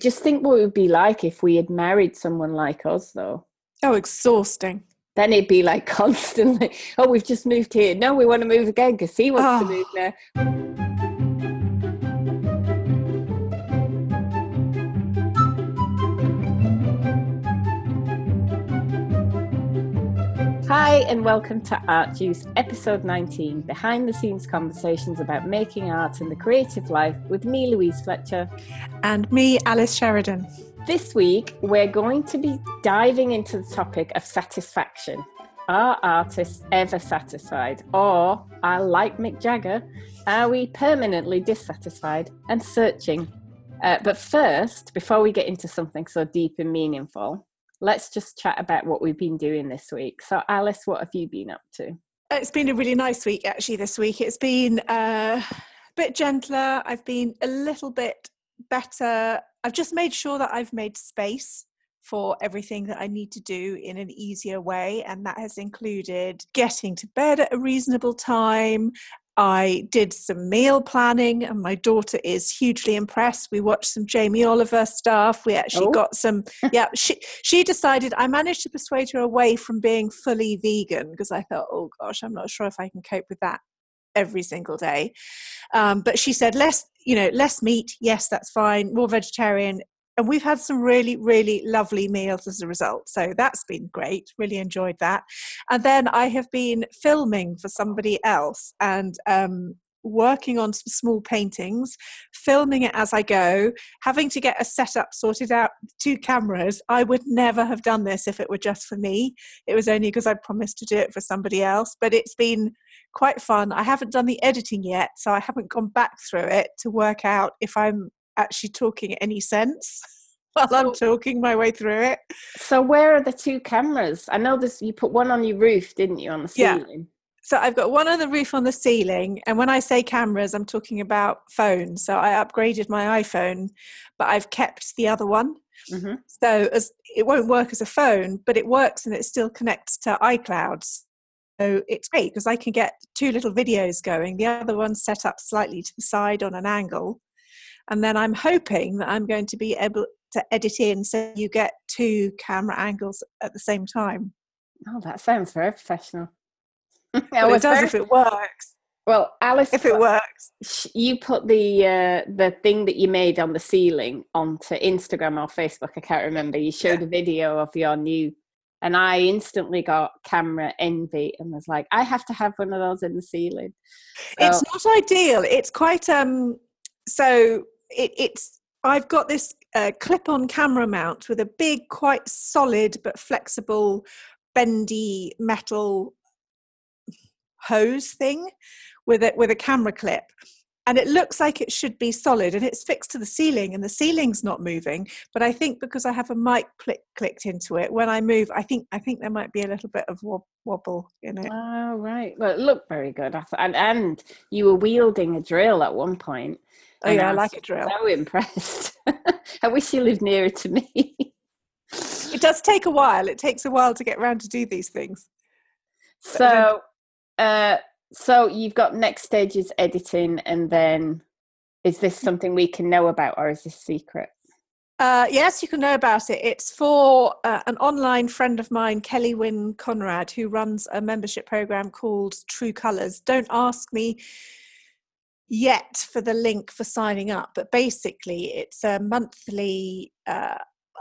Just think what it would be like if we had married someone like us, though. Oh, exhausting. Then it'd be like constantly, oh, we've just moved here. No, we want to move again because he wants Oh. to ah. move now. Hi, and welcome to Art Juice, episode 19 behind the scenes conversations about making art and the creative life with me, Louise Fletcher. And me, Alice Sheridan. This week, we're going to be diving into the topic of satisfaction. Are artists ever satisfied? Or, are like Mick Jagger, are we permanently dissatisfied and searching? Uh, but first, before we get into something so deep and meaningful, let's just chat about what we've been doing this week. So, Alice, what have you been up to? It's been a really nice week, actually, this week. It's been uh, a bit gentler. I've been a little bit better. I've just made sure that I've made space for everything that I need to do in an easier way. And that has included getting to bed at a reasonable time. I did some meal planning, and my daughter is hugely impressed. We watched some Jamie Oliver stuff. We actually Oh. got some. Yeah, she she decided. I managed to persuade her away from being fully vegan because I thought, oh gosh, I'm not sure if I can cope with that every single day. Um, but she said, less, you know, less meat. Yes, that's fine. More vegetarian. And we've had some really, really lovely meals as a result. So that's been great. Really enjoyed that. And then I have been filming for somebody else and um, working on some small paintings, filming it as I go, having to get a setup sorted out, two cameras. I would never have done this if it were just for me. It was only because I promised to do it for somebody else. But it's been quite fun. I haven't done the editing yet, so I haven't gone back through it to work out if I'm actually talking any sense while I'm talking my way through it. So, where are the two cameras? I know this. You put one on your roof, didn't you, on the Yeah. ceiling? So I've got one on the roof on the ceiling, and when I say cameras, I'm talking about phones. So I upgraded my iPhone, but I've kept the other one. hmm So as it won't work as a phone, but it works and it still connects to iCloud. So it's great because I can get two little videos going. The other one's set up slightly to the side on an angle. And then I'm hoping that I'm going to be able to edit in so you get two camera angles at the same time. Oh, that sounds very professional. But I it does very- if it works. well, Alice, If it works. you put the uh, the thing that you made on the ceiling onto Instagram or Facebook. I can't remember. You showed a video of your new, and I instantly got camera envy and was like, I have to have one of those in the ceiling. it's not ideal it's quite um so it, it's i've got this uh, clip-on camera mount with a big quite solid but flexible bendy metal hose thing with it with a camera clip and it looks like it should be solid and it's fixed to the ceiling and the ceiling's not moving but i think because i have a mic click clicked into it when i move i think i think there might be a little bit of wob- wobble in it Oh right. Well, it looked very good. And and you were wielding a drill at one point. Oh and yeah i like a drill So impressed. I wish you lived nearer to me. it does take a while. It takes a while to get around to do these things. So, uh, so you've got next stage is editing, and then is this something we can know about, or is this secret? Uh, yes, you can know about it. It's for uh, an online friend of mine, Kellee Wynne Conrad, who runs a membership program called True Colors. Don't ask me yet for the link for signing up, but basically, it's a monthly uh,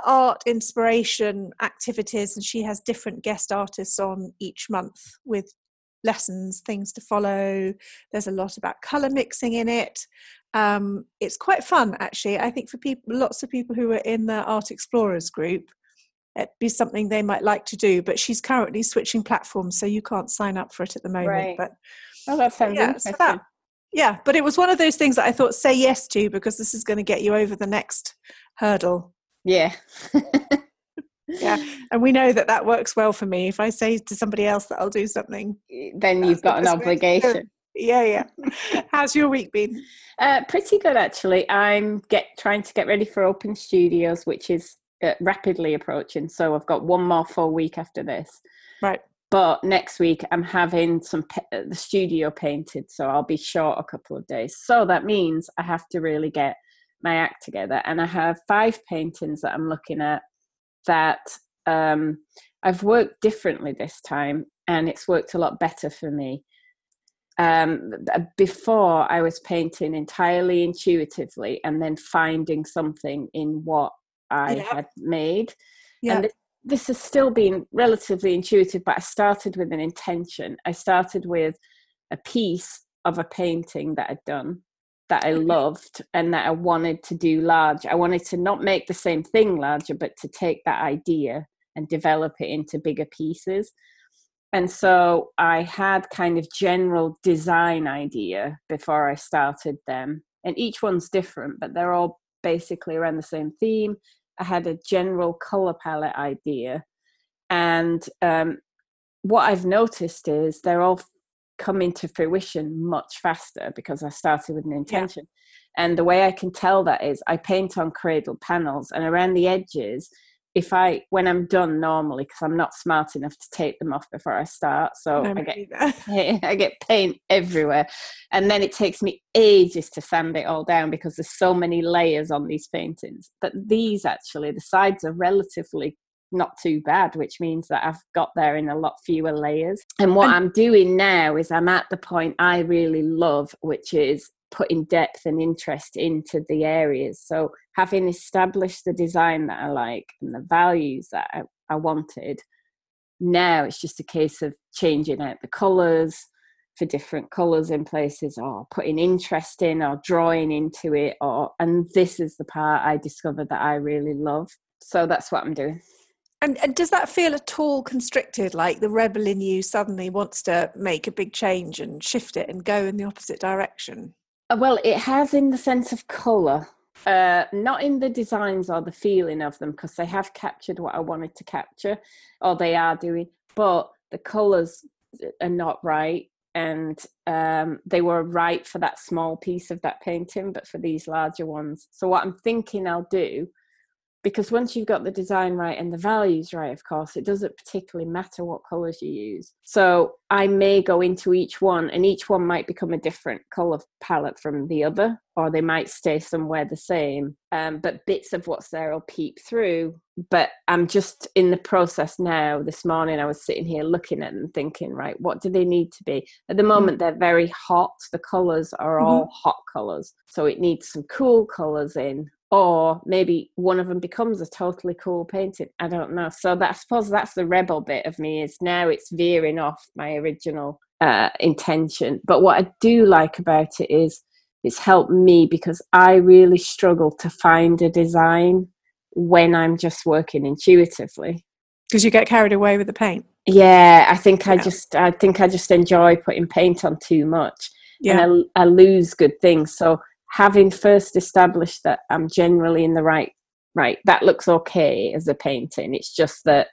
art inspiration activities, and she has different guest artists on each month with lessons, things to follow. There's a lot about color mixing in it. Um, it's quite fun, actually. I think for people, lots of people who are in the Art Explorers group, it'd be something they might like to do. But she's currently switching platforms, so you can't sign up for it at the moment. Right. But Oh, that sounds yeah, interesting. so that, yeah, but it was one of those things that I thought say yes to because this is going to get you over the next hurdle. yeah. Yeah, and we know that that works well for me. If I say to somebody else that I'll do something, then you've got an best way to do it. obligation. yeah, yeah. How's your week been? Uh, pretty good actually. I'm get trying to get ready for Open Studios, which is uh, rapidly approaching. So I've got one more full week after this. Right. But next week I'm having some uh, the studio painted, so I'll be short a couple of days. So that means I have to really get my act together. And I have five paintings that I'm looking at that um, I've worked differently this time, and it's worked a lot better for me. Um, before, I was painting entirely intuitively and then finding something in what I yeah. had made. Yeah. And this has still been relatively intuitive, but I started with an intention. I started with a piece of a painting that I'd done that I loved and that I wanted to do large. I wanted to not make the same thing larger, but to take that idea and develop it into bigger pieces. And so I had kind of general design idea before I started them. And each one's different, but they're all basically around the same theme. I had a general color palette idea. And um, what I've noticed is they're all coming to fruition much faster because I started with an intention. Yeah. And the way I can tell that is I paint on cradle panels and around the edges, if I when I'm done normally because I'm not smart enough to take them off before I start, so I, I get I get paint everywhere, and then it takes me ages to sand it all down because there's so many layers on these paintings. But these actually, the sides are relatively not too bad, which means that I've got there in a lot fewer layers. And what and- I'm doing now is I'm at the point I really love, which is putting depth and interest into the areas. So having established the design that I like and the values that I, I wanted, now it's just a case of changing out the colours for different colours in places or putting interest in or drawing into it or and this is the part I discovered that I really love. So that's what I'm doing. And, and, does that feel at all constricted? Like the rebel in you suddenly wants to make a big change and shift it and go in the opposite direction? Uh, well, it has in the sense of colour, uh, not in the designs or the feeling of them, because they have captured what I wanted to capture, or they are doing, but the colours are not right. And um, they were right for that small piece of that painting, but for these larger ones. So, what I'm thinking I'll do because once you've got the design right and the values right of course it doesn't particularly matter what colors you use. So i may go into each one and each one might become a different color palette from the other or they might stay somewhere the same um, but bits of what's there will peep through. But i'm just in the process now. This morning i was sitting here looking at them thinking right what do they need to be? At the mm-hmm. moment they're very hot. The colors are all mm-hmm. hot colors. So it needs some cool colors in or maybe one of them becomes a totally cool painting i don't know. So that i suppose that's the rebel bit of me is now it's veering off my original uh, intention. But what i do like about it is it's helped me because i really struggle to find a design when i'm just working intuitively. Because you get carried away with the paint. Yeah i think yeah. i just i think i just enjoy putting paint on too much yeah. and I, I lose good things. So having first established that I'm generally in the right right, that looks okay as a painting. It's just that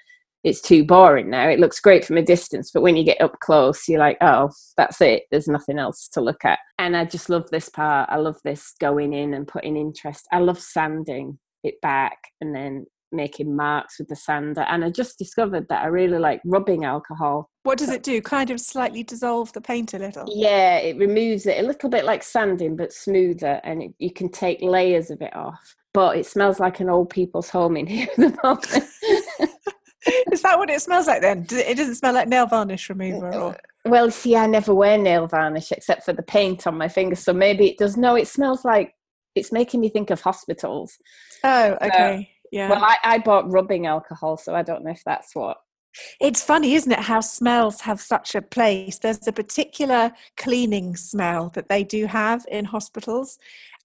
it's too boring now. It looks great from a distance, but when you get up close, you're like, oh, that's it. There's nothing else to look at. And I just love this part. I love this going in and putting interest. I love sanding it back and then making marks with the sander. And I just discovered that I really like rubbing alcohol. What does it do? Kind of slightly dissolve the paint a little? Yeah, it removes it a little bit like sanding, but smoother, and it, you can take layers of it off. But it smells like an old people's home in here at the moment. Is that what it smells like then? It doesn't smell like nail varnish remover or uh, Well, see, I never wear nail varnish except for the paint on my fingers, so maybe it does no, it smells like it's making me think of hospitals. Oh, okay. Yeah. Well, I, I bought rubbing alcohol, so I don't know if that's what. It's funny, isn't it, how smells have such a place? There's a particular cleaning smell that they do have in hospitals,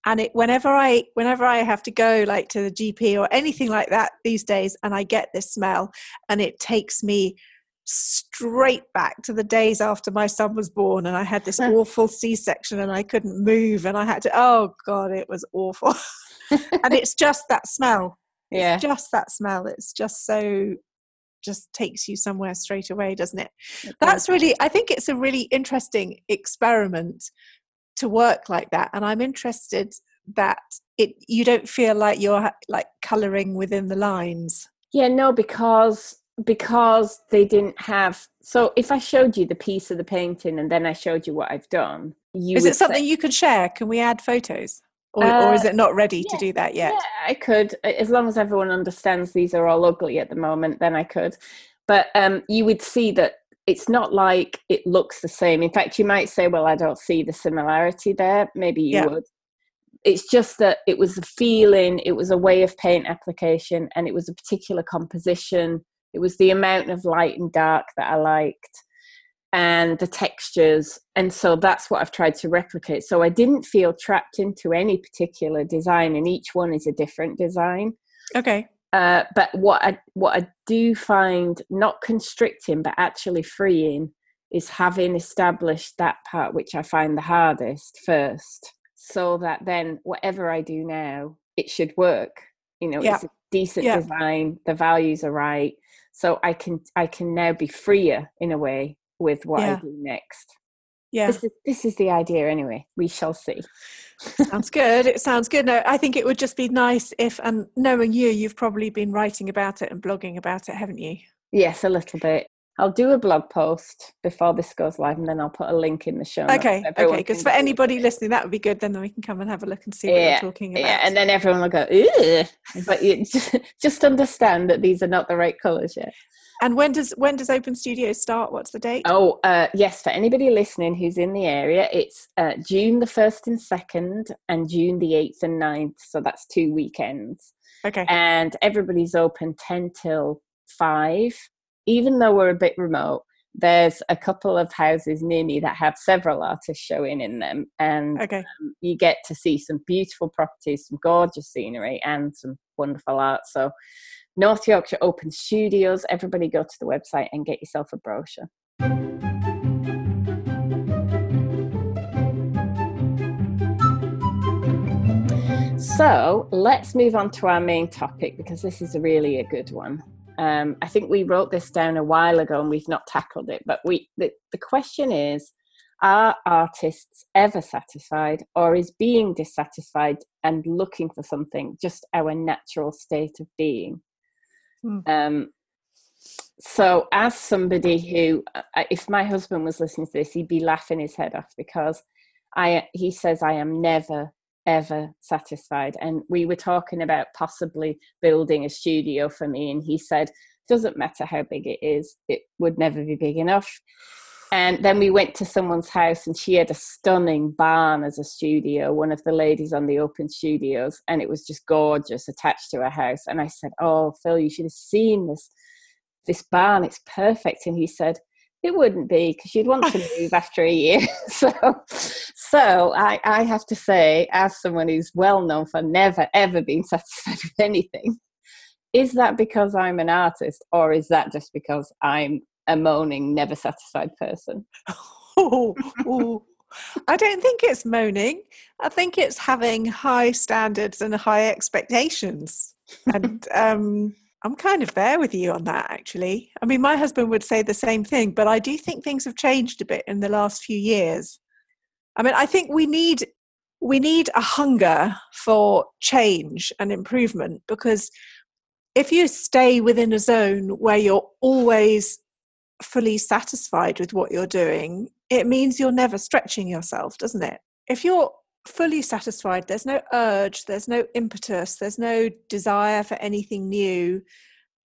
and it whenever I whenever I have to go like to the GP or anything like that these days, and I get this smell, and it takes me straight back to the days after my son was born and I had this awful C-section and I couldn't move and I had to oh god it was awful and it's just that smell yeah. It's just that smell. It's just so just takes you somewhere straight away, doesn't it? it That's really I think it's a really interesting experiment to work like that. And I'm interested that it you don't feel like you're like coloring within the lines. Yeah, no, because because they didn't have so if I showed you the piece of the painting and then I showed you what I've done, you Is it something say, you could share? Can we add photos? Or, uh, or is it not ready yeah, to do that yet? Yeah, I could, as long as everyone understands these are all ugly at the moment. Then I could, but um, you would see that it's not like it looks the same. In fact, you might say, "Well, I don't see the similarity there." Maybe you yeah. would. It's just that it was a feeling, it was a way of paint application, and it was a particular composition. It was the amount of light and dark that I liked and the textures. And so that's what I've tried to replicate. So I didn't feel trapped into any particular design, and each one is a different design. Okay. Uh, but what I what I do find not constricting, but actually freeing, is having established that part which I find the hardest first, so that then whatever I do now, it should work. You know, yeah. it's a decent yeah. design, the values are right, so I can I can now be freer in a way with what yeah. I do next. Yeah. This is, this is the idea anyway. We shall see. sounds good. It sounds good. No, I think it would just be nice if, and knowing you, you've probably been writing about it and blogging about it, haven't you? Yes, a little bit. I'll do a blog post before this goes live, and then I'll put a link in the show. Okay, okay. Because for anybody listening, that would be good. Then we can come and have a look and see what yeah, you're talking about. Yeah, and then everyone will go, Ugh. but you just, just understand that these are not the right colours yet. And when does when does Open Studio start? What's the date? Oh, uh, yes, for anybody listening who's in the area, it's uh, June the first and second, and June the eighth and 9th. So that's two weekends. Okay. And everybody's open ten till five. Even though we're a bit remote, there's a couple of houses near me that have several artists showing in them, and okay. um, you get to see some beautiful properties, some gorgeous scenery, and some wonderful art. So North Yorkshire Open Studios. Everybody go to the website and get yourself a brochure. So let's move on to our main topic because this is really a good one. Um, I think we wrote this down a while ago and we've not tackled it, but we the, the question is are artists ever satisfied or is being dissatisfied and looking for something just our natural state of being Mm. Um, so, as somebody who, uh, if my husband was listening to this, he'd be laughing his head off because I, he says, I am never, ever satisfied. And we were talking about possibly building a studio for me, and he said, doesn't matter how big it is, it would never be big enough. And then we went to someone's house and she had a stunning barn as a studio, one of the ladies on the open studios, and it was just gorgeous attached to her house. And I said, Oh, Phil, you should have seen this this barn, it's perfect. And he said, It wouldn't be because you'd want to move after a year. so so I, I have to say, as someone who's well known for never ever being satisfied with anything, is that because I'm an artist or is that just because I'm a moaning, never satisfied person. oh, oh. I don't think it's moaning. I think it's having high standards and high expectations. and um, I'm kind of there with you on that, actually. I mean, my husband would say the same thing, but I do think things have changed a bit in the last few years. I mean, I think we need we need a hunger for change and improvement because if you stay within a zone where you're always fully satisfied with what you're doing, it means you're never stretching yourself, doesn't it? If you're fully satisfied, there's no urge, there's no impetus, there's no desire for anything new,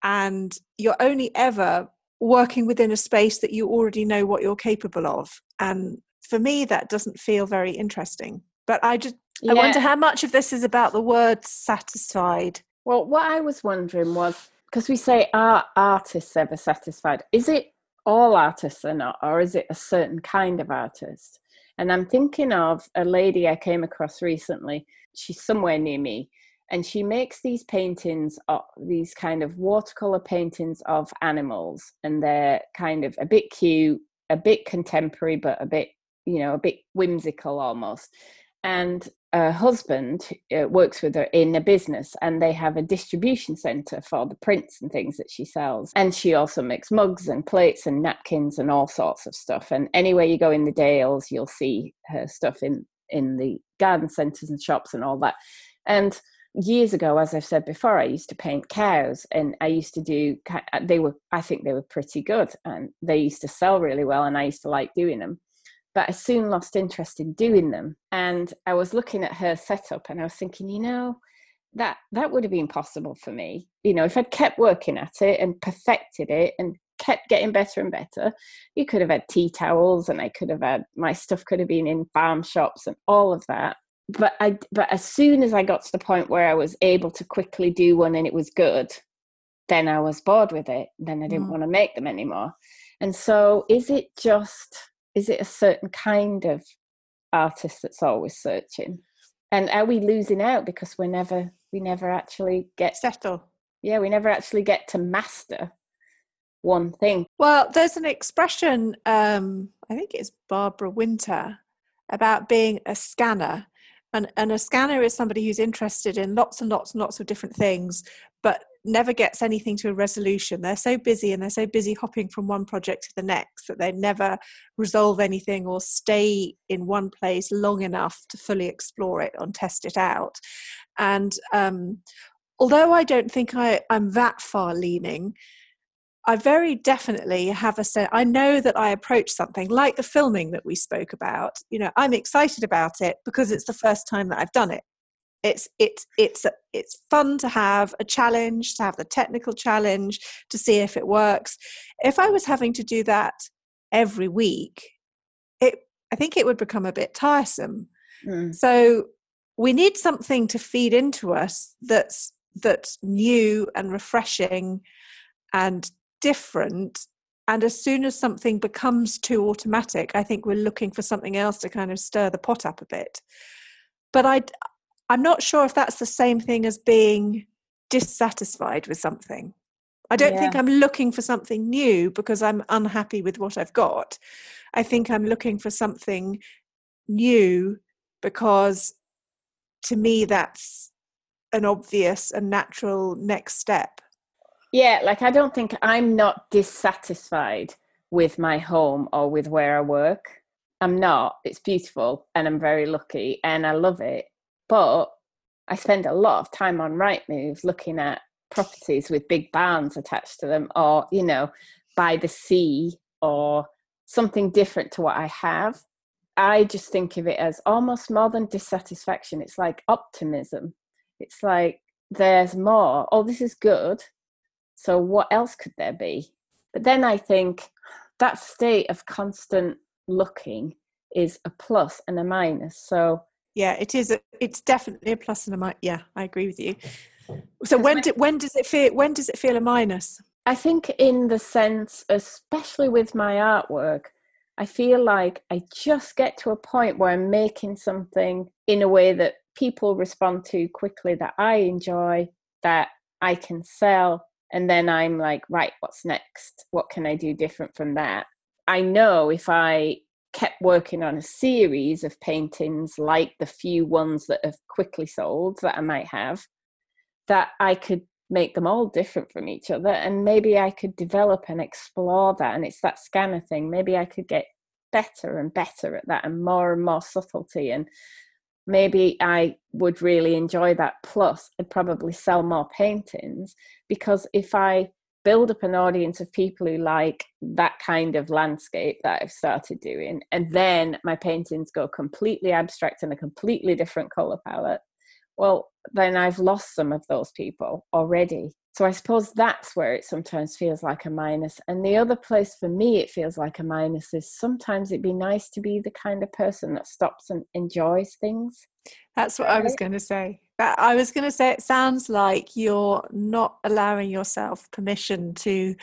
and you're only ever working within a space that you already know what you're capable of. And for me, that doesn't feel very interesting. But I just, yeah. I wonder how much of this is about the word satisfied. Well, what I was wondering was because we say, are artists ever satisfied? Is it all artists are not, or is it a certain kind of artist? And I'm thinking of a lady I came across recently. She's somewhere near me, and she makes these paintings, these kind of watercolor paintings of animals, and they're kind of a bit cute, a bit contemporary, but a bit, you know, a bit whimsical almost. And uh, husband uh, works with her in a business and they have a distribution center for the prints and things that she sells. And she also makes mugs and plates and napkins and all sorts of stuff. And anywhere you go in the dales you'll see her stuff in in the garden centers and shops and all that. And years ago as i've said before i used to paint cows and i used to do they were i think they were pretty good and they used to sell really well and i used to like doing them but I soon lost interest in doing them. And I was looking at her setup and I was thinking, you know, that that would have been possible for me. You know, if I'd kept working at it and perfected it and kept getting better and better, you could have had tea towels and I could have had my stuff could have been in farm shops and all of that. But I but as soon as I got to the point where I was able to quickly do one and it was good, then I was bored with it. Then I didn't mm. want to make them anymore. And so is it just is it a certain kind of artist that's always searching? And are we losing out because we never we never actually get settle? Yeah, we never actually get to master one thing. Well, there's an expression, um, I think it's Barbara Winter, about being a scanner. And, and a scanner is somebody who's interested in lots and lots and lots of different things, but never gets anything to a resolution. They're so busy and they're so busy hopping from one project to the next that they never resolve anything or stay in one place long enough to fully explore it and test it out. And um, although I don't think I, I'm that far leaning, I very definitely have a sense. I know that I approach something like the filming that we spoke about. You know, I'm excited about it because it's the first time that I've done it. It's it's it's it's fun to have a challenge, to have the technical challenge, to see if it works. If I was having to do that every week, it I think it would become a bit tiresome. Mm. So we need something to feed into us that's that's new and refreshing and different and as soon as something becomes too automatic i think we're looking for something else to kind of stir the pot up a bit but i i'm not sure if that's the same thing as being dissatisfied with something i don't yeah. think i'm looking for something new because i'm unhappy with what i've got i think i'm looking for something new because to me that's an obvious and natural next step yeah, like I don't think I'm not dissatisfied with my home or with where I work. I'm not. It's beautiful and I'm very lucky and I love it. But I spend a lot of time on right Rightmove looking at properties with big barns attached to them or, you know, by the sea or something different to what I have. I just think of it as almost more than dissatisfaction. It's like optimism. It's like there's more. Oh, this is good so, what else could there be? But then I think that state of constant looking is a plus and a minus. So, yeah, it is. A, it's definitely a plus and a minus. Yeah, I agree with you. So when do, when does it feel when does it feel a minus? I think in the sense, especially with my artwork, I feel like I just get to a point where I'm making something in a way that people respond to quickly, that I enjoy, that I can sell, and then i'm like right what's next what can i do different from that i know if i kept working on a series of paintings like the few ones that have quickly sold that i might have that i could make them all different from each other and maybe i could develop and explore that and it's that scanner thing maybe i could get better and better at that and more and more subtlety and maybe I would really enjoy that. Plus, I'd probably sell more paintings because if I build up an audience of people who like that kind of landscape that I've started doing, and then my paintings go completely abstract and a completely different color palette, well, then I've lost some of those people already. So I suppose that's where it sometimes feels like a minus. And the other place for me it feels like a minus is sometimes it'd be nice to be the kind of person that stops and enjoys things. That's what right? I was going to say. I was going to say it sounds like you're not allowing yourself permission to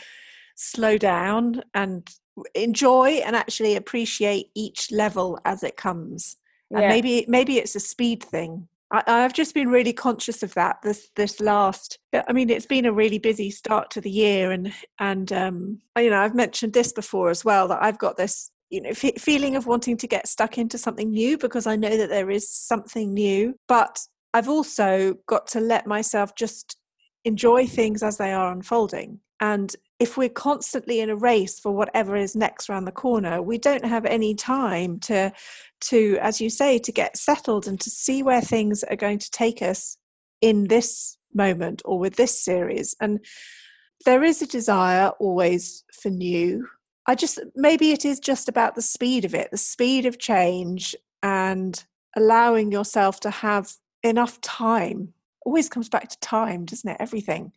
slow down and enjoy and actually appreciate each level as it comes. And yeah. maybe maybe it's a speed thing I, have just been really conscious of that this this last. I mean, it's been a really busy start to the year, and and um, you know, I've mentioned this before as well that I've got this you know f- feeling of wanting to get stuck into something new because I know that there is something new, but I've also got to let myself just enjoy things as they are unfolding. And if we're constantly in a race for whatever is next around the corner, we don't have any time to to, as you say, to get settled and to see where things are going to take us in this moment or with this series. And there is a desire always for new, I just maybe it is just about the speed of it, the speed of change, and allowing yourself to have enough time. Always comes back to time, doesn't it? Everything.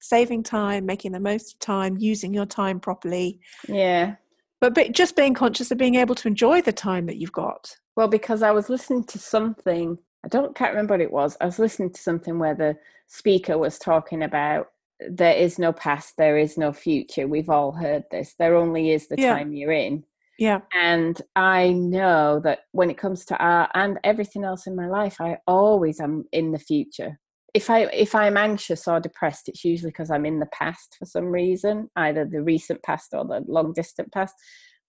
Saving time, making the most of time, using your time properly. Yeah. But, but just being conscious of being able to enjoy the time that you've got. Well, because I was listening to something, I don't can't remember what it was. I was listening to something where the speaker was talking about there is no past, there is no future. We've all heard this. There only is the Yeah. time you're in. Yeah. And I know that when it comes to art and everything else in my life, I always am in the future. If I if I'm anxious or depressed, it's usually because I'm in the past for some reason, either the recent past or the long distant past.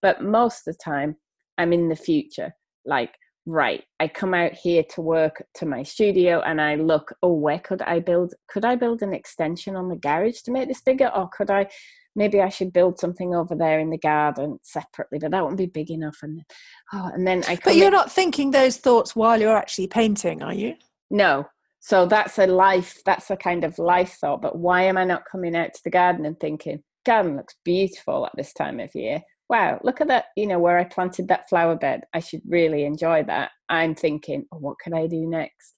But most of the time, I'm in the future. Like, right, I come out here to work to my studio and I look, oh, where could I build? Could I build an extension on the garage to make this bigger, or could I? maybe I should build something over there in the garden separately, but that won't be big enough. And oh, and then I. But you're in- not thinking those thoughts while you're actually painting, are you? No. So that's a life. That's a kind of life thought. But why am I not coming out to the garden and thinking, garden looks beautiful at this time of year? Wow, look at that. You know where I planted that flower bed. I should really enjoy that. I'm thinking, oh, what can I do next?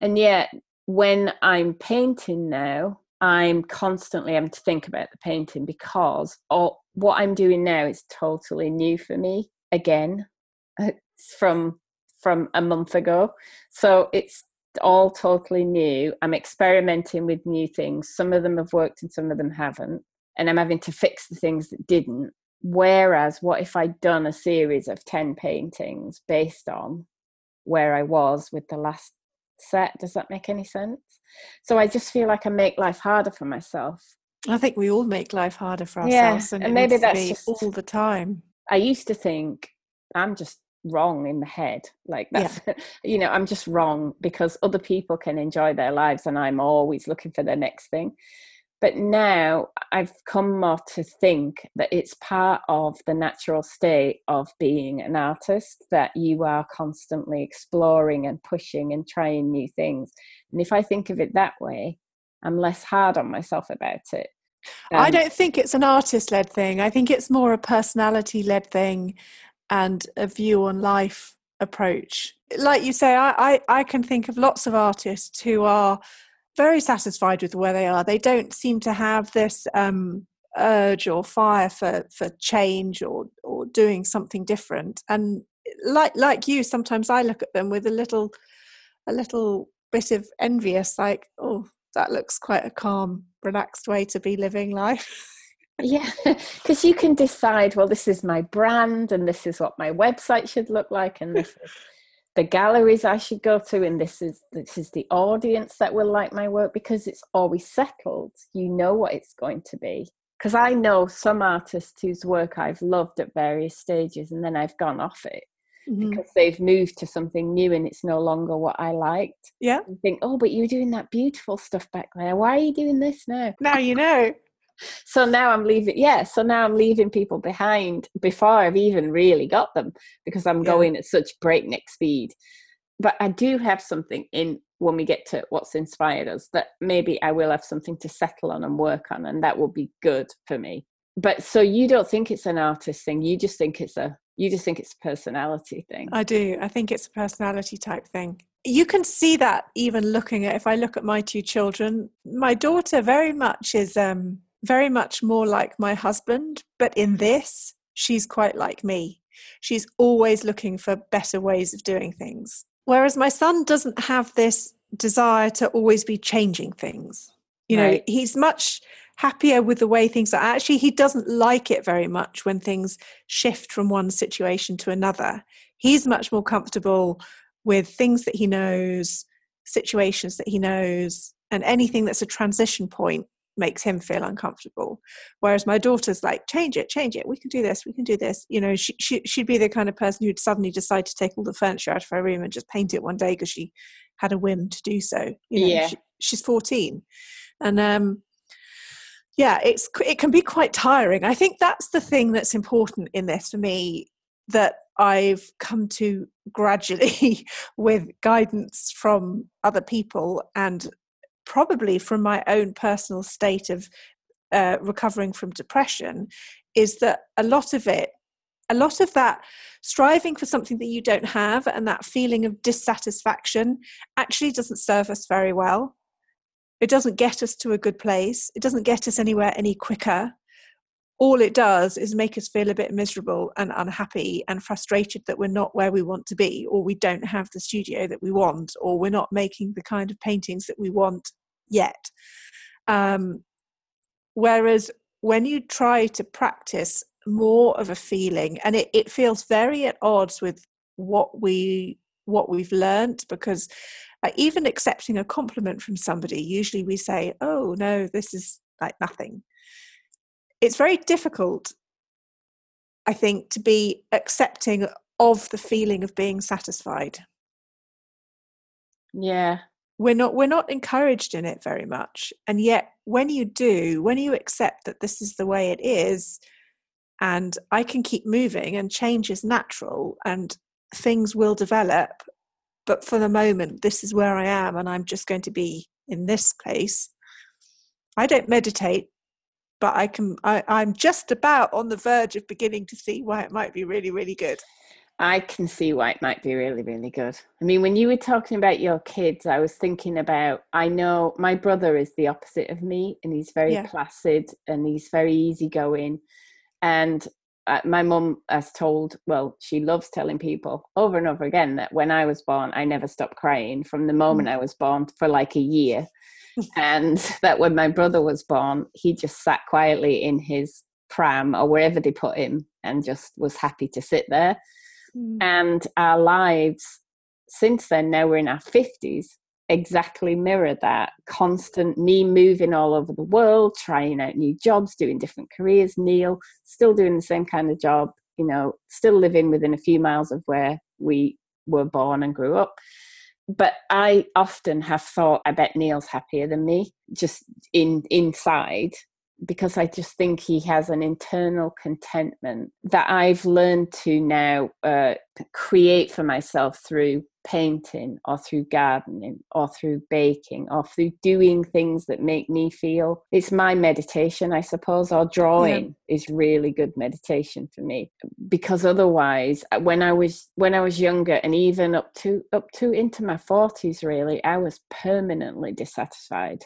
And yet, when I'm painting now, I'm constantly having to think about the painting because all, what I'm doing now is totally new for me again it's from from a month ago. So it's all totally new. I'm experimenting with new things. Some of them have worked and some of them haven't. And I'm having to fix the things that didn't. Whereas, what if I'd done a series of 10 paintings based on where I was with the last set? Does that make any sense? So I just feel like I make life harder for myself. I think we all make life harder for Yeah, ourselves, and, and maybe that's just- all the time. I used to think I'm just wrong in the head. Like Yeah. that's, you know, I'm just wrong because other people can enjoy their lives and I'm always looking for the next thing. But now I've come more to think that it's part of the natural state of being an artist that you are constantly exploring and pushing and trying new things. And if I think of it that way, I'm less hard on myself about it. I Um, don't think it's an artist led thing. I think it's more a personality led thing and a view on life approach. Like you say, I, I, I can think of lots of artists who are very satisfied with where they are. They don't seem to have this um, urge or fire for, for change or, or doing something different. And like like you, sometimes I look at them with a little a little bit of envious, like, oh, that looks quite a calm, relaxed way to be living life. Yeah, because you can decide, well, this is my brand, and this is what my website should look like, and this is the galleries I should go to, and this is this is the audience that will like my work because it's always settled. You know what it's going to be. Because I know some artists whose work I've loved at various stages, and then I've gone off it Mhm. because they've moved to something new, and it's no longer what I liked. Yeah. And think, oh, but you were doing that beautiful stuff back there. Why are you doing this now? Now you know. So now i'm leaving yeah so now i'm leaving people behind before i've even really got them because i'm Yeah. going at such breakneck speed but i do have something in when we get to what's inspired us that maybe i will have something to settle on and work on and that will be good for me but so you don't think it's an artist thing you just think it's a you just think it's a personality thing I do. I think it's a personality type thing. You can see that even looking at if I look at my two children, my daughter very much is um very much more like my husband, but in this, she's quite like me. She's always looking for better ways of doing things. Whereas my son doesn't have this desire to always be changing things. You know, Right. he's much happier with the way things are. Actually, he doesn't like it very much when things shift from one situation to another. He's much more comfortable with things that he knows, situations that he knows, and anything that's a transition point makes him feel uncomfortable. Whereas my daughter's like, change it, change it. We can do this. We can do this. You know, she, she she'd be the kind of person who'd suddenly decide to take all the furniture out of her room and just paint it one day because she had a whim to do so. You know, Yeah. she, she's fourteen, and um, yeah, it's it can be quite tiring. I think that's the thing that's important in this for me that I've come to gradually with guidance from other people and probably from my own personal state of uh, recovering from depression is that a lot of it a lot of that striving for something that you don't have and that feeling of dissatisfaction actually doesn't serve us very well. It doesn't get us to a good place. It doesn't get us anywhere any quicker. All it does is make us feel a bit miserable and unhappy and frustrated that we're not where we want to be, or we don't have the studio that we want, or we're not making the kind of paintings that we want yet. Um, whereas when you try to practice more of a feeling, and it, it feels very at odds with what we what we've learned because uh, even accepting a compliment from somebody usually we say oh no this is like nothing. It's very difficult i think to be accepting of the feeling of being satisfied. Yeah we're not we're not encouraged in it very much and yet when you do when you accept that this is the way it is and i can keep moving and change is natural and things will develop but for the moment this is where i am and i'm just going to be in this place i don't meditate but I can I, I'm just about on the verge of beginning to see why it might be really, really good. I can see why it might be really, really good. I mean, when you were talking about your kids, I was thinking about I know my brother is the opposite of me, and he's very yeah. placid and he's very easygoing. And uh, my mum has told, well, she loves telling people over and over again that when I was born, I never stopped crying from the moment mm. I was born for like a year and that when my brother was born, he just sat quietly in his pram or wherever they put him and just was happy to sit there. Mm. And our lives since then, now we're in our 50s, exactly mirror that constant me moving all over the world, trying out new jobs, doing different careers. Neil still doing the same kind of job, you know, still living within a few miles of where we were born and grew up but I often have thought, I bet Neil's happier than me, just in inside, because I just think he has an internal contentment that I've learned to now uh, create for myself through painting or through gardening or through baking or through doing things that make me feel it's my meditation i suppose or drawing yeah. is really good meditation for me because otherwise uh, when i was when i was younger and even up to up to into my 40s really i was permanently dissatisfied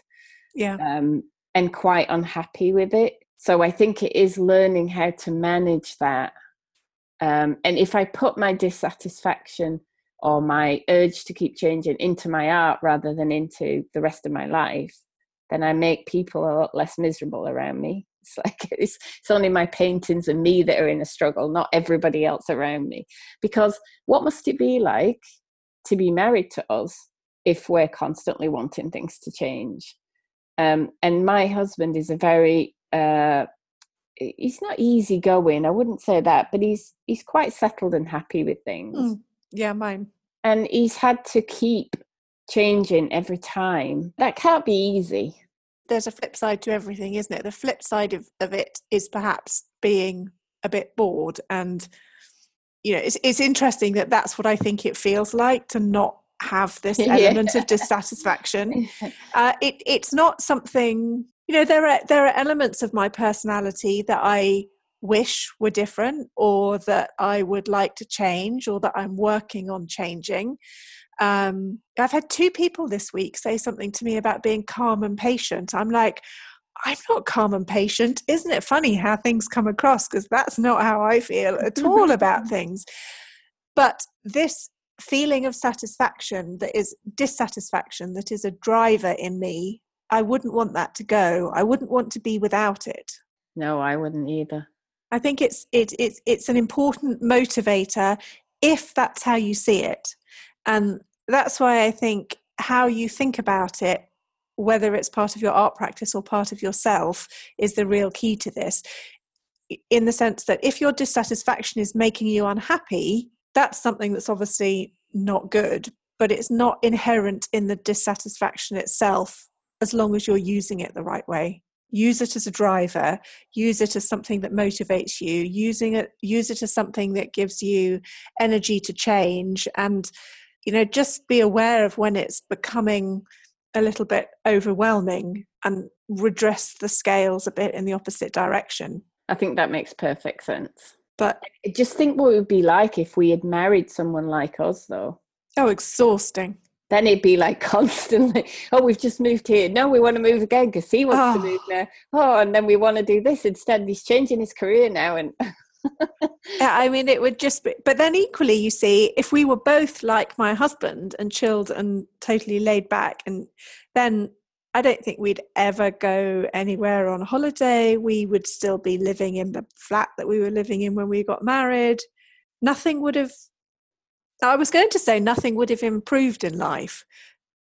yeah um and quite unhappy with it so i think it is learning how to manage that um, and if i put my dissatisfaction or my urge to keep changing into my art rather than into the rest of my life, then I make people a lot less miserable around me. It's like it's, it's only my paintings and me that are in a struggle, not everybody else around me. Because what must it be like to be married to us if we're constantly wanting things to change? Um, and my husband is a very uh, he's not easy going i wouldn't say that but he's he's quite settled and happy with things mm, yeah mine and he's had to keep changing every time. That can't be easy. There's a flip side to everything, isn't it? The flip side of, of it is perhaps being a bit bored. And, you know, it's, it's interesting that that's what I think it feels like to not have this element yeah. of dissatisfaction. Uh, it, it's not something, you know, there are, there are elements of my personality that I wish were different or that I would like to change or that I'm working on changing. Um, I've had two people this week say something to me about being calm and patient. I'm like, I'm not calm and patient. Isn't it funny how things come across? Because that's not how I feel at all about things. But this feeling of satisfaction that is dissatisfaction, that is a driver in me, I wouldn't want that to go. I wouldn't want to be without it. No, I wouldn't either. I think it's it, it's it's an important motivator if that's how you see it, and that's why I think how you think about it, whether it's part of your art practice or part of yourself, is the real key to this. In the sense that if your dissatisfaction is making you unhappy, that's something that's obviously not good, but it's not inherent in the dissatisfaction itself as long as you're using it the right way use it as a driver use it as something that motivates you using it use it as something that gives you energy to change and you know just be aware of when it's becoming a little bit overwhelming and redress the scales a bit in the opposite direction. I think that makes perfect sense. But just think what it would be like if we had married someone like us, though. oh, exhausting. Then it'd be like constantly, oh, we've just moved here. No, we want to move again because he wants Oh. to move now. Oh, and then we want to do this instead. He's changing his career now. And Yeah, I mean, it would just be. But then, equally, you see, if we were both like my husband and chilled and totally laid back, and then I don't think we'd ever go anywhere on holiday. We would still be living in the flat that we were living in when we got married. Nothing would have. I was going to say nothing would have improved in life,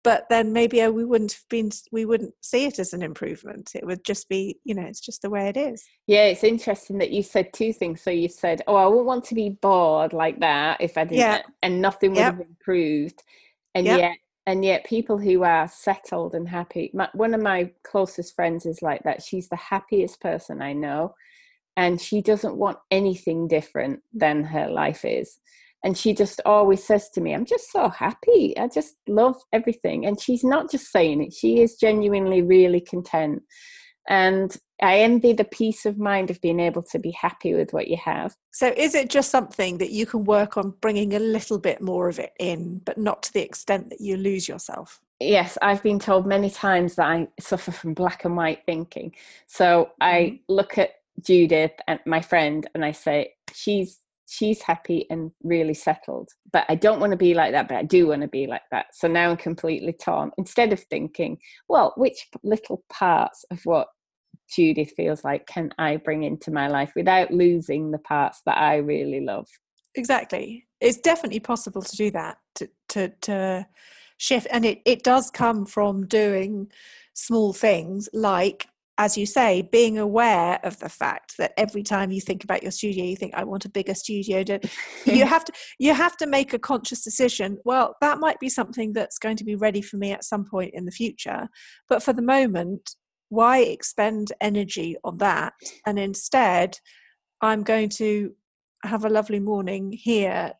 but then maybe uh, we wouldn't have been. We wouldn't see it as an improvement. It would just be, you know, it's just the way it is. yeah, it's interesting that you said two things. So you said, oh, I wouldn't want to be bored like that if I didn't, Yeah. and nothing would Yep. have improved. And Yep. yet, and yet, people who are settled and happy. My, one of my closest friends is like that. She's the happiest person I know, and she doesn't want anything different than her life is. And she just always says to me, I'm just so happy. I just love everything. And she's not just saying it, she is genuinely really content. And I envy the peace of mind of being able to be happy with what you have. So, is it just something that you can work on bringing a little bit more of it in, but not to the extent that you lose yourself? Yes, I've been told many times that I suffer from black and white thinking. So I mm-hmm. look at Judith and my friend and I say, she's she's happy and really settled. But I don't want to be like that, but I do want to be like that. So now I'm completely torn. Instead of thinking, well, which little parts of what Judith feels like can I bring into my life without losing the parts that I really love? Exactly. It's definitely possible to do that, to, to, to shift. And it, it does come from doing small things like, as you say, being aware of the fact that every time you think about your studio, you think, I want a bigger studio. You have to you have to make a conscious decision well that might be something that's going to be ready for me at some point in the future but for the moment why expend energy on that and instead i'm going to have a lovely morning here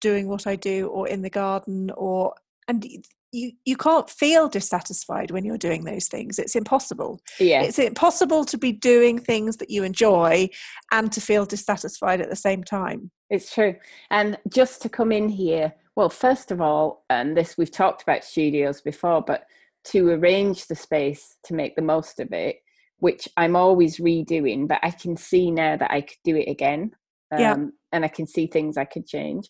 doing what i do or in the garden or and you you can't feel dissatisfied when you're doing those things it's impossible Yeah. it's impossible to be doing things that you enjoy and to feel dissatisfied at the same time It's true. And just to come in here, well, first of all, and this we've talked about studios before, but to arrange the space to make the most of it, which I'm always redoing, but I can see now that I could do it again. Yeah. Um, and I can see things I could change.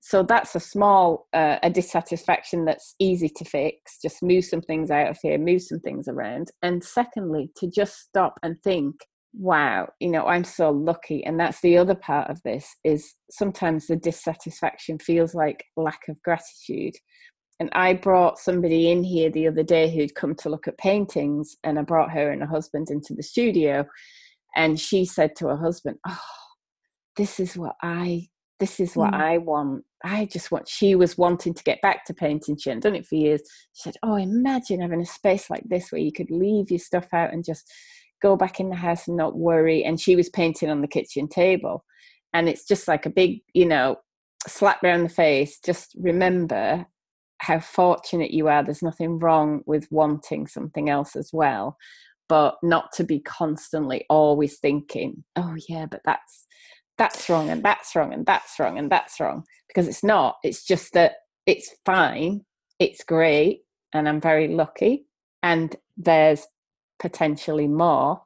So that's a small uh, a dissatisfaction that's easy to fix. Just move some things out of here, move some things around. And secondly, to just stop and think, wow you know i'm so lucky and that's the other part of this is sometimes the dissatisfaction feels like lack of gratitude and i brought somebody in here the other day who'd come to look at paintings and i brought her and her husband into the studio and she said to her husband oh this is what i this is what Mm. i want i just want she was wanting to get back to painting she hadn't done it for years she said oh imagine having a space like this where you could leave your stuff out and just go back in the house and not worry. And she was painting on the kitchen table. And it's just like a big, you know, slap round the face. Just remember how fortunate you are. There's nothing wrong with wanting something else as well, but not to be constantly always thinking, oh, yeah, but that's. That's wrong, and that's wrong, and that's wrong, and that's wrong. Because it's not. It's just that it's fine, it's great, and I'm very lucky. And there's potentially more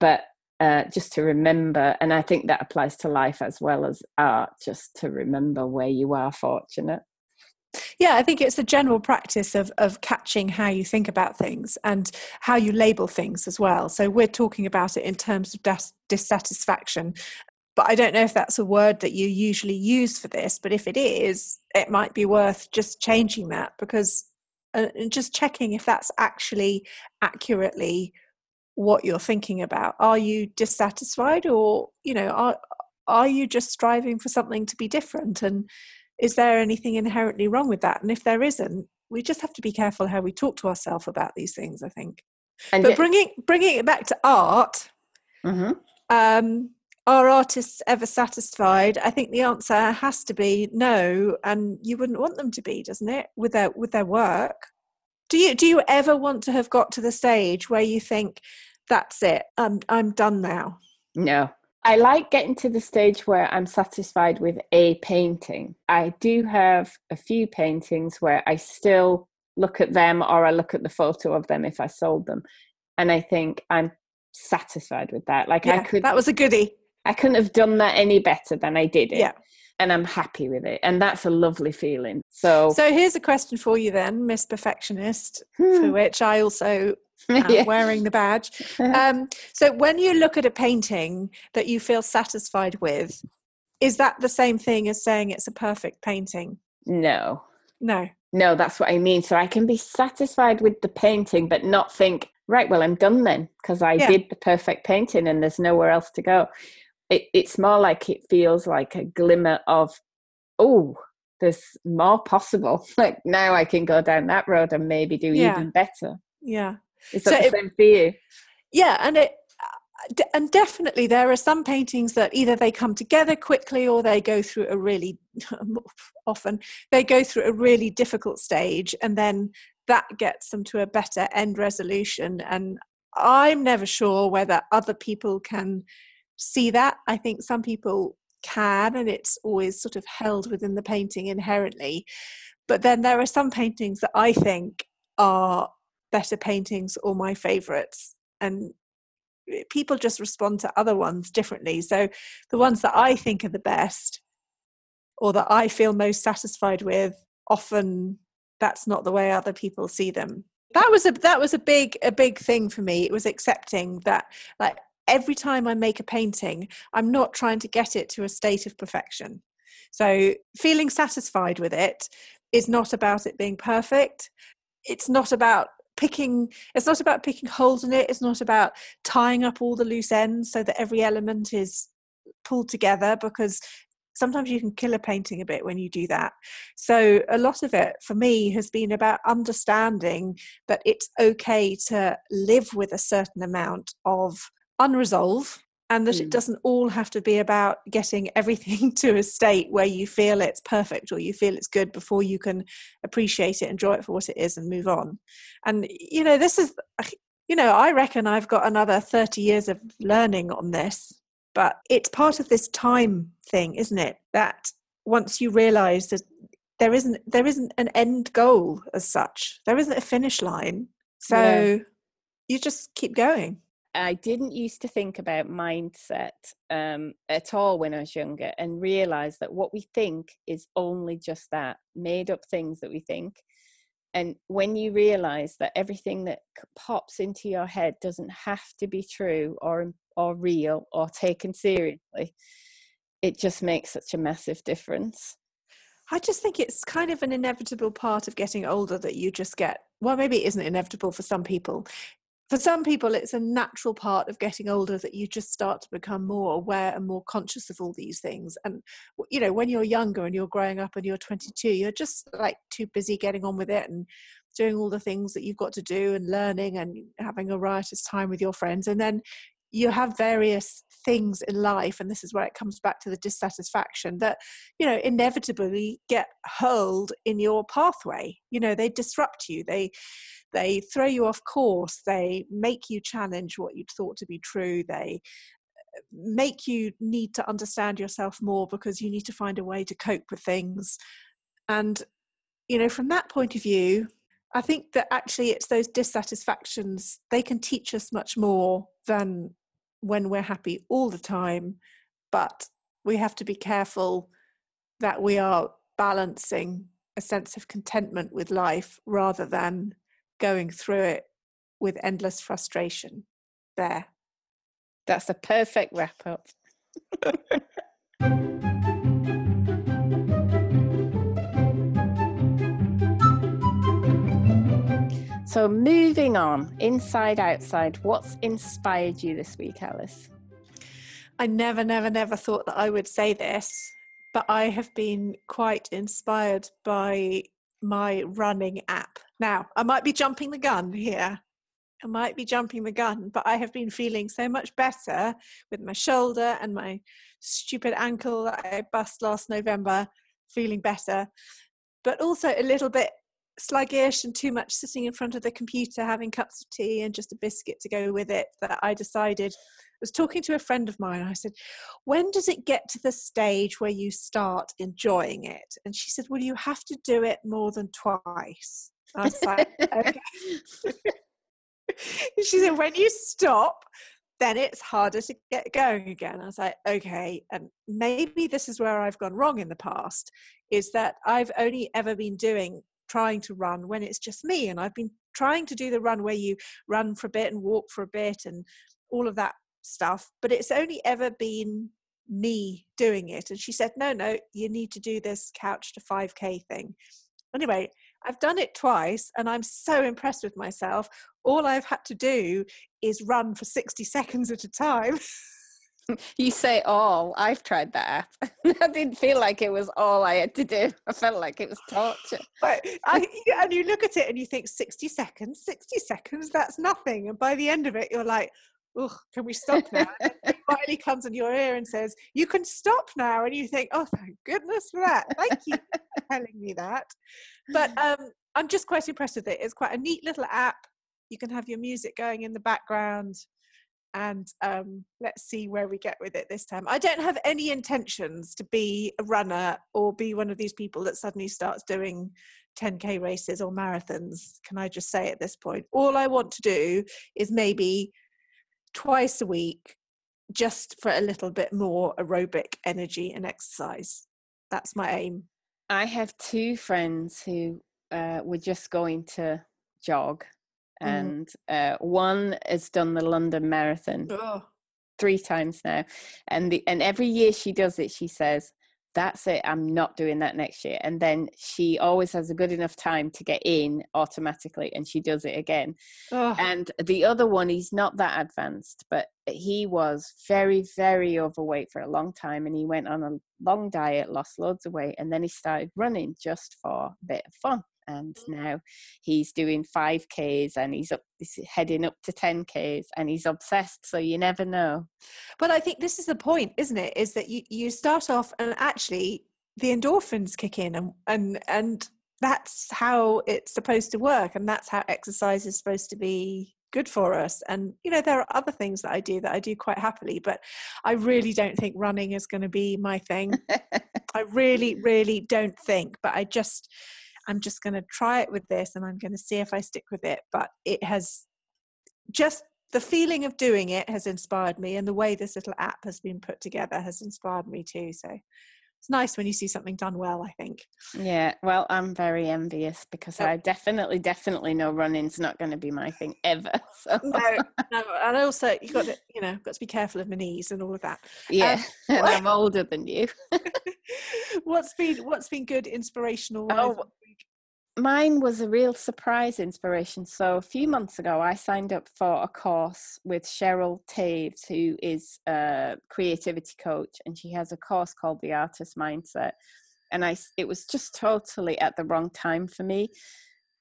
but uh, just to remember and i think that applies to life as well as art just to remember where you are fortunate Yeah, I think it's the general practice of of catching how you think about things and how you label things as well. So we're talking about it in terms of dis- dissatisfaction, but I don't know if that's a word that you usually use for this. But if it is, it might be worth just changing that because uh, just checking if that's actually accurately what you're thinking about. Are you dissatisfied, or you know, are are you just striving for something to be different and is there anything inherently wrong with that and if there isn't we just have to be careful how we talk to ourselves about these things i think and but bringing bringing it back to art Mhm. um are artists ever satisfied i think the answer has to be no and you wouldn't want them to be doesn't it with their with their work Do you do you ever want to have got to the stage where you think that's it? I'm I'm done now. No. I like getting to the stage where I'm satisfied with a painting. I do have a few paintings where I still look at them or I look at the photo of them if I sold them. And I think I'm satisfied with that. Like Yeah, I could that was a goodie. I couldn't have done that any better than I did it. Yeah. And I'm happy with it. And that's a lovely feeling. So, So here's a question for you then, Miss Perfectionist, for which I also am Yeah. wearing the badge. Um, so when you look at a painting that you feel satisfied with, is that the same thing as saying it's a perfect painting? no. No. No, that's what I mean. So I can be satisfied with the painting, but not think, right, well, I'm done then because I Yeah. did the perfect painting and there's nowhere else to go. It, it's more like it feels like a glimmer of, oh, there's more possible. Like now I can go down that road and maybe do Yeah. even better. Yeah. Is So that the it- same for you? Yeah, and it uh, and definitely there are some paintings that either they come together quickly or they go through a really often they go through a really difficult stage and then that gets them to a better end resolution and i'm never sure whether other people can see that i think some people can and it's always sort of held within the painting inherently but then there are some paintings that i think are better paintings or my favorites and people just respond to other ones differently. So the ones that i think are the best or that i feel most satisfied with often that's not the way other people see them. That was a that was a big a big thing for me. It was accepting that like every time i make a painting i'm not trying to get it to a state of perfection. So feeling satisfied with it is not about it being perfect. It's not about picking it's not about picking holes in it. It's not about tying up all the loose ends so that every element is pulled together because sometimes you can kill a painting a bit when you do that. So a lot of it for me has been about understanding that it's okay to live with a certain amount of unresolved and that it Mm. doesn't all have to be about getting everything to a state where you feel it's perfect or you feel it's good before you can appreciate it enjoy it for what it is and move on. And you know this is you know i reckon i've got another 30 years of learning on this but it's part of this time thing isn't it? That once you realize that there isn't there isn't an end goal as such. There isn't a finish line. So Yeah. you just keep going I didn't used to think about mindset um, at all when I was younger and realized that what we think is only just that made up things that we think. And when you realize that everything that pops into your head doesn't have to be true or or real or taken seriously, it just makes such a massive difference. I just think it's kind of an inevitable part of getting older that you just get. Well, maybe it isn't inevitable for some people. For some people, it's a natural part of getting older that you just start to become more aware and more conscious of all these things. And, you know, when you're younger and you're growing up and you're 22, you're just like too busy getting on with it and doing all the things that you've got to do and learning and having a riotous time with your friends. And then you have various things in life, and this is where it comes back to the dissatisfaction that you know inevitably get hurled in your pathway. You know they disrupt you. They they throw you off course. They make you challenge what you'd thought to be true. They uh, make you need to understand yourself more because you need to find a way to cope with things. And you know from that point of view i think that actually it's those dissatisfactions they can teach us much more than when we're happy all the time but we have to be careful that we are balancing a sense of contentment with life rather than going through it with endless frustration. There. That's a perfect wrap up. So, moving on, inside, outside, what's inspired you this week, Alice? I never, never, never thought that I would say this, but I have been quite inspired by my running app. Now, I might be jumping the gun here. I might be jumping the gun, but I have been feeling so much better with my shoulder and my stupid ankle that I bust last November, feeling better, but also a little bit sluggish and too much sitting in front of the computer having cups of tea and just a biscuit to go with it that I decided I was talking to a friend of mine I said when does it get to the stage where you start enjoying it? And she said well you have to do it more than twice. I was like okay. She said when you stop then it's harder to get going again. I was like, okay, and maybe this is where I've gone wrong in the past, is that I've only ever been doing trying to run when it's just me. And I've been trying to do the run where you run for a bit and walk for a bit and all of that stuff, but it's only ever been me doing it. And she said, no, no, you need to do this couch to 5K thing. Anyway, I've done it twice and I'm so impressed with myself. All I've had to do is run for 60 seconds at a time. You say all. I've tried that app. I didn't feel like it was all I had to do. I felt like it was torture. But I, and you look at it and you think 60 seconds, 60 seconds, that's nothing. And by the end of it, you're like, oh, can we stop now? And Riley comes in your ear and says, you can stop now. And you think, oh, thank goodness for that. Thank you for telling me that. But um, I'm just quite impressed with it. It's quite a neat little app. You can have your music going in the background and um, let's see where we get with it this time. I don't have any intentions to be a runner or be one of these people that suddenly starts doing 10k races or marathons. Can I just say at this point? All I want to do is maybe twice a week just for a little bit more aerobic energy and exercise. That's my aim. I have two friends who uh, were just going to jog Mm-hmm. and uh, one has done the London Marathon oh. three times now, and the and every year she does it, she says, "That's it, I'm not doing that next year." And then she always has a good enough time to get in automatically, and she does it again. Oh. And the other one, he's not that advanced, but he was very, very overweight for a long time, and he went on a long diet, lost loads of weight, and then he started running just for a bit of fun and mm-hmm. now he's doing 5ks and he's up he's heading up to 10ks and he's obsessed so you never know. But i think this is the point isn't it is that you you start off and actually the endorphins kick in and and and that's how it's supposed to work and that's how exercise is supposed to be good for us. And you know there are other things that i do that i do quite happily but i really don't think running is going to be my thing. I really really don't think but i just I'm just going to try it with this and I'm going to see if I stick with it. But it has just the feeling of doing it has inspired me, and the way this little app has been put together has inspired me too. So it's nice when you see something done well, I think. Yeah, well, I'm very envious because I definitely, definitely know running's not going to be my thing ever. So. No, no, and also you got to, you know, got to be careful of my knees and all of that. Yeah, um, and I'm older than you. what's been what's been good inspirational? Oh, mine was a real surprise inspiration. So a few months ago, I signed up for a course with Cheryl Taves, who is a creativity coach, and she has a course called the Artist Mindset. And I, it was just totally at the wrong time for me.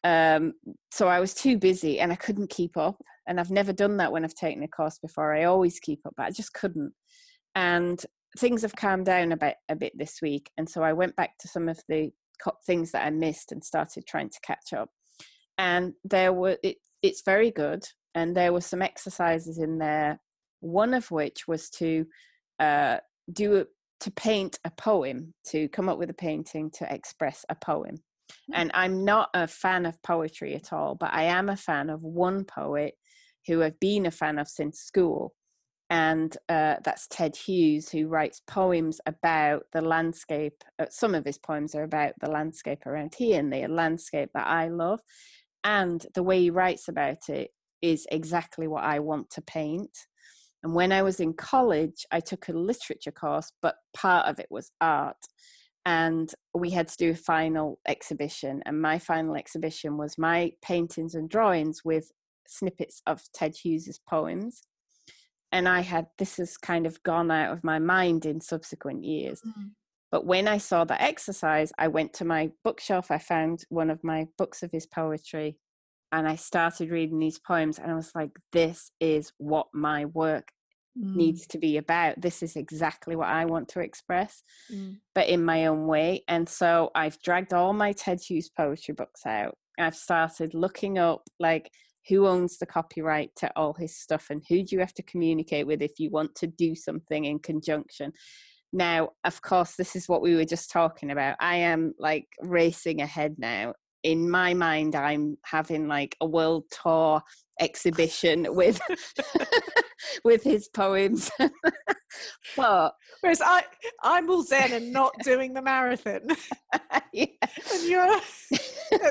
Um, so I was too busy and I couldn't keep up. And I've never done that when I've taken a course before. I always keep up, but I just couldn't. And things have calmed down a bit a bit this week and so i went back to some of the things that I missed and started trying to catch up. And there were it, it's very good, and there were some exercises in there. One of which was to uh, do a, to paint a poem, to come up with a painting to express a poem. Mm-hmm. And I'm not a fan of poetry at all, but I am a fan of one poet who I've been a fan of since school and uh, that's Ted Hughes, who writes poems about the landscape. Uh, some of his poems are about the landscape around here and the landscape that I love. And the way he writes about it is exactly what I want to paint. And when I was in college, I took a literature course, but part of it was art. And we had to do a final exhibition. And my final exhibition was my paintings and drawings with snippets of Ted Hughes's poems and I had this has kind of gone out of my mind in subsequent years. Mm-hmm. But when I saw that exercise, I went to my bookshelf. I found one of my books of his poetry, and I started reading these poems. And I was like, "This is what my work mm. needs to be about. This is exactly what I want to express, mm. but in my own way." And so I've dragged all my Ted Hughes poetry books out, I've started looking up like who owns the copyright to all his stuff and who do you have to communicate with if you want to do something in conjunction. Now, of course, this is what we were just talking about. I am like racing ahead now. In my mind, I'm having like a world tour exhibition with with his poems. but whereas I I'm all zen and not doing the marathon. yeah. And you're at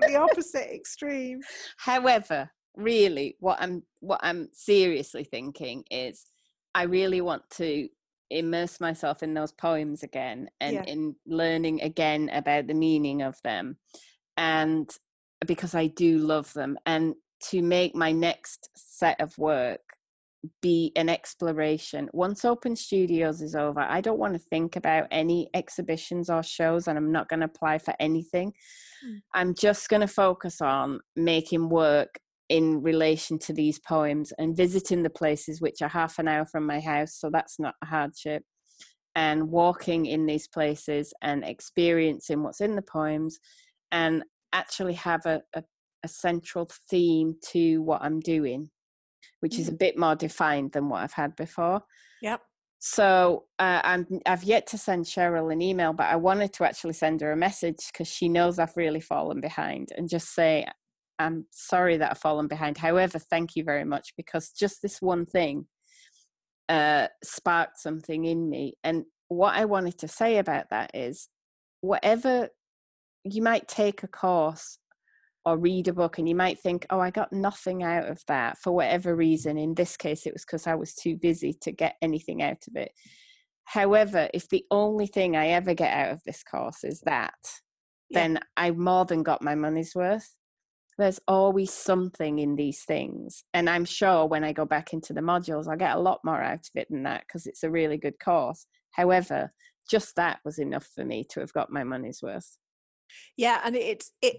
the opposite extreme. However, really what I'm what I'm seriously thinking is I really want to immerse myself in those poems again and yeah. in learning again about the meaning of them and because I do love them and to make my next set of work be an exploration. Once Open Studios is over, I don't want to think about any exhibitions or shows, and I'm not going to apply for anything. Mm. I'm just going to focus on making work in relation to these poems and visiting the places which are half an hour from my house, so that's not a hardship. And walking in these places and experiencing what's in the poems, and actually have a, a, a central theme to what I'm doing which is a bit more defined than what I've had before. Yep. So uh, I'm, I've yet to send Cheryl an email, but I wanted to actually send her a message because she knows I've really fallen behind and just say, I'm sorry that I've fallen behind. However, thank you very much because just this one thing uh, sparked something in me. And what I wanted to say about that is whatever you might take a course or read a book and you might think oh i got nothing out of that for whatever reason in this case it was because i was too busy to get anything out of it however if the only thing i ever get out of this course is that yeah. then i more than got my money's worth there's always something in these things and i'm sure when i go back into the modules i'll get a lot more out of it than that because it's a really good course however just that was enough for me to have got my money's worth yeah and it's it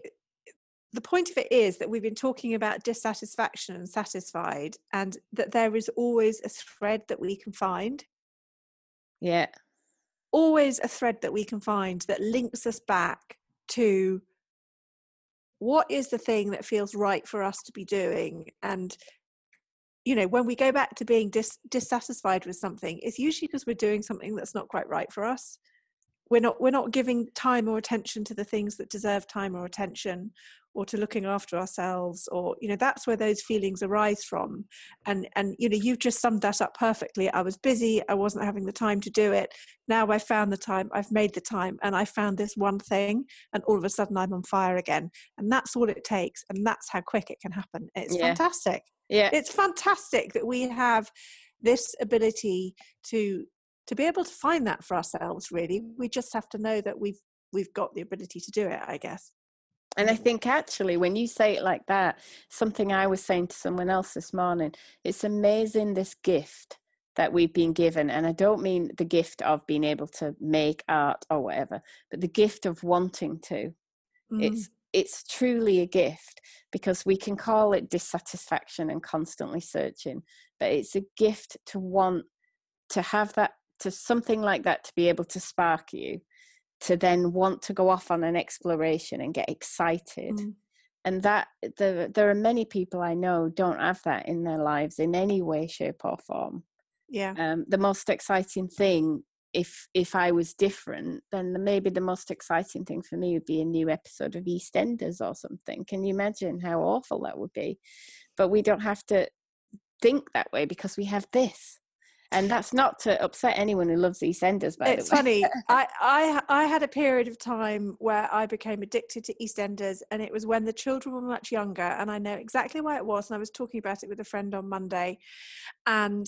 the point of it is that we've been talking about dissatisfaction and satisfied, and that there is always a thread that we can find. Yeah. Always a thread that we can find that links us back to what is the thing that feels right for us to be doing. And, you know, when we go back to being dis- dissatisfied with something, it's usually because we're doing something that's not quite right for us we're not we're not giving time or attention to the things that deserve time or attention or to looking after ourselves or you know that's where those feelings arise from. And and you know you've just summed that up perfectly. I was busy i wasn't having the time to do it. Now i found the time i've made the time and i found this one thing and all of a sudden i'm on fire again. And that's all it takes and that's how quick it can happen. It's yeah. fantastic. Yeah. It's fantastic that we have this ability to to be able to find that for ourselves really. We just have to know that we've we've got the ability to do it i guess and I think actually, when you say it like that, something I was saying to someone else this morning, it's amazing this gift that we've been given. And I don't mean the gift of being able to make art or whatever, but the gift of wanting to. Mm. It's it's truly a gift because we can call it dissatisfaction and constantly searching, but it's a gift to want to have that to something like that to be able to spark you to then want to go off on an exploration and get excited. Mm. and that the, there are many people i know don't have that in their lives in any way shape or form. Yeah. Um, the most exciting thing if if i was different then the, maybe the most exciting thing for me would be a new episode of eastenders or something. Can you imagine how awful that would be? But we don't have to think that way because we have this and that's not to upset anyone who loves EastEnders. By it's funny. I, I I had a period of time where I became addicted to EastEnders, and it was when the children were much younger, and I know exactly why it was. And I was talking about it with a friend on Monday, and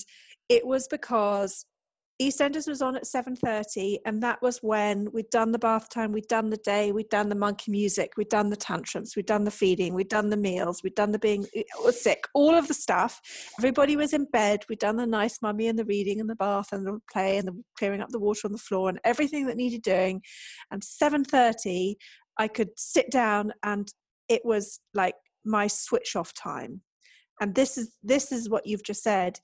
it was because EastEnders was on at 7.30 and that was when we'd done the bath time, we'd done the day, we'd done the monkey music, we'd done the tantrums, we'd done the feeding, we'd done the meals, we'd done the being sick, all of the stuff. Everybody was in bed, we'd done the nice mummy and the reading and the bath and the play and the clearing up the water on the floor and everything that needed doing. And 7.30, I could sit down and it was like my switch off time. And this is this is what you've just said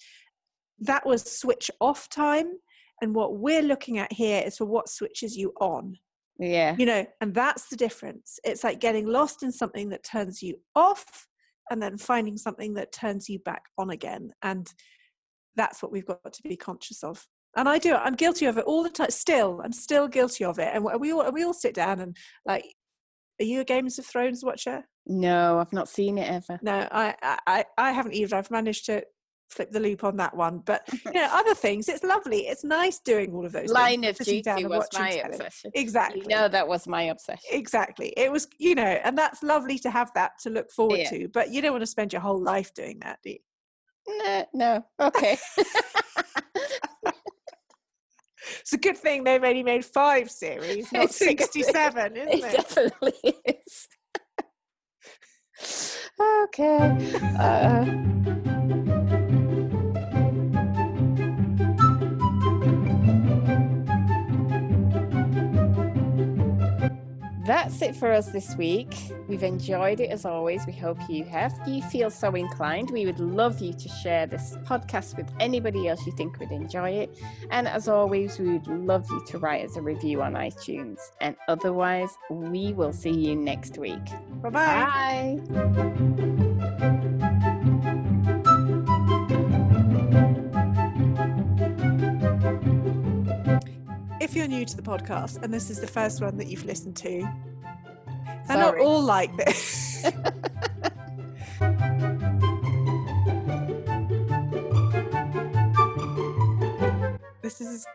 that was switch off time. And what we're looking at here is for what switches you on. Yeah. you know and that's the difference it's like getting lost in something that turns you off and then finding something that turns you back on again and that's what we've got to be conscious of and i do i'm guilty of it all the time still i'm still guilty of it and we all we all sit down and like are you a games of thrones watcher No, I've not seen it ever. no i i i haven't either i've managed to flip the loop on that one but you know other things it's lovely it's nice doing all of those Line things, of Duty was my telly. obsession. exactly You know that was my obsession. exactly it was you know and that's lovely to have that to look forward Yeah. to but you don't want to spend your whole life doing that do you No, no. Okay. it's a good thing they've only made five series not It's a good thing. 67 isn't it it definitely is. okay. Uh, That's it for us this week. We've enjoyed it as always. We hope you have. If you feel so inclined, we would love you to share this podcast with anybody else you think would enjoy it. And as always, we would love you to write us a review on iTunes. And otherwise, we will see you next week. bye-bye Bye. New to the podcast and this is the first one that you've listened to they're not all like this this is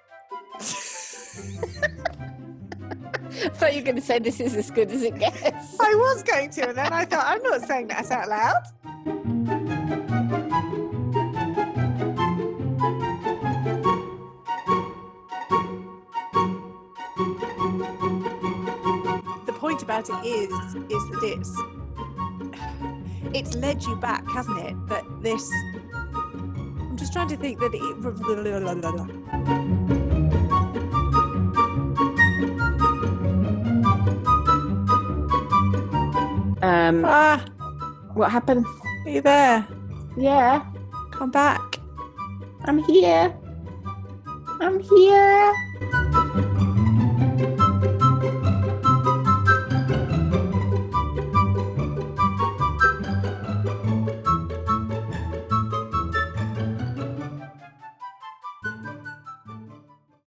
I thought you were going to say this is as good as it gets. I was going to, and then I thought, I'm not saying that out loud. About it is, is that it's it's led you back, hasn't it? That this. I'm just trying to think that it. Um, Ah, what happened? are you there? Yeah, Come back. I'm here. I'm here.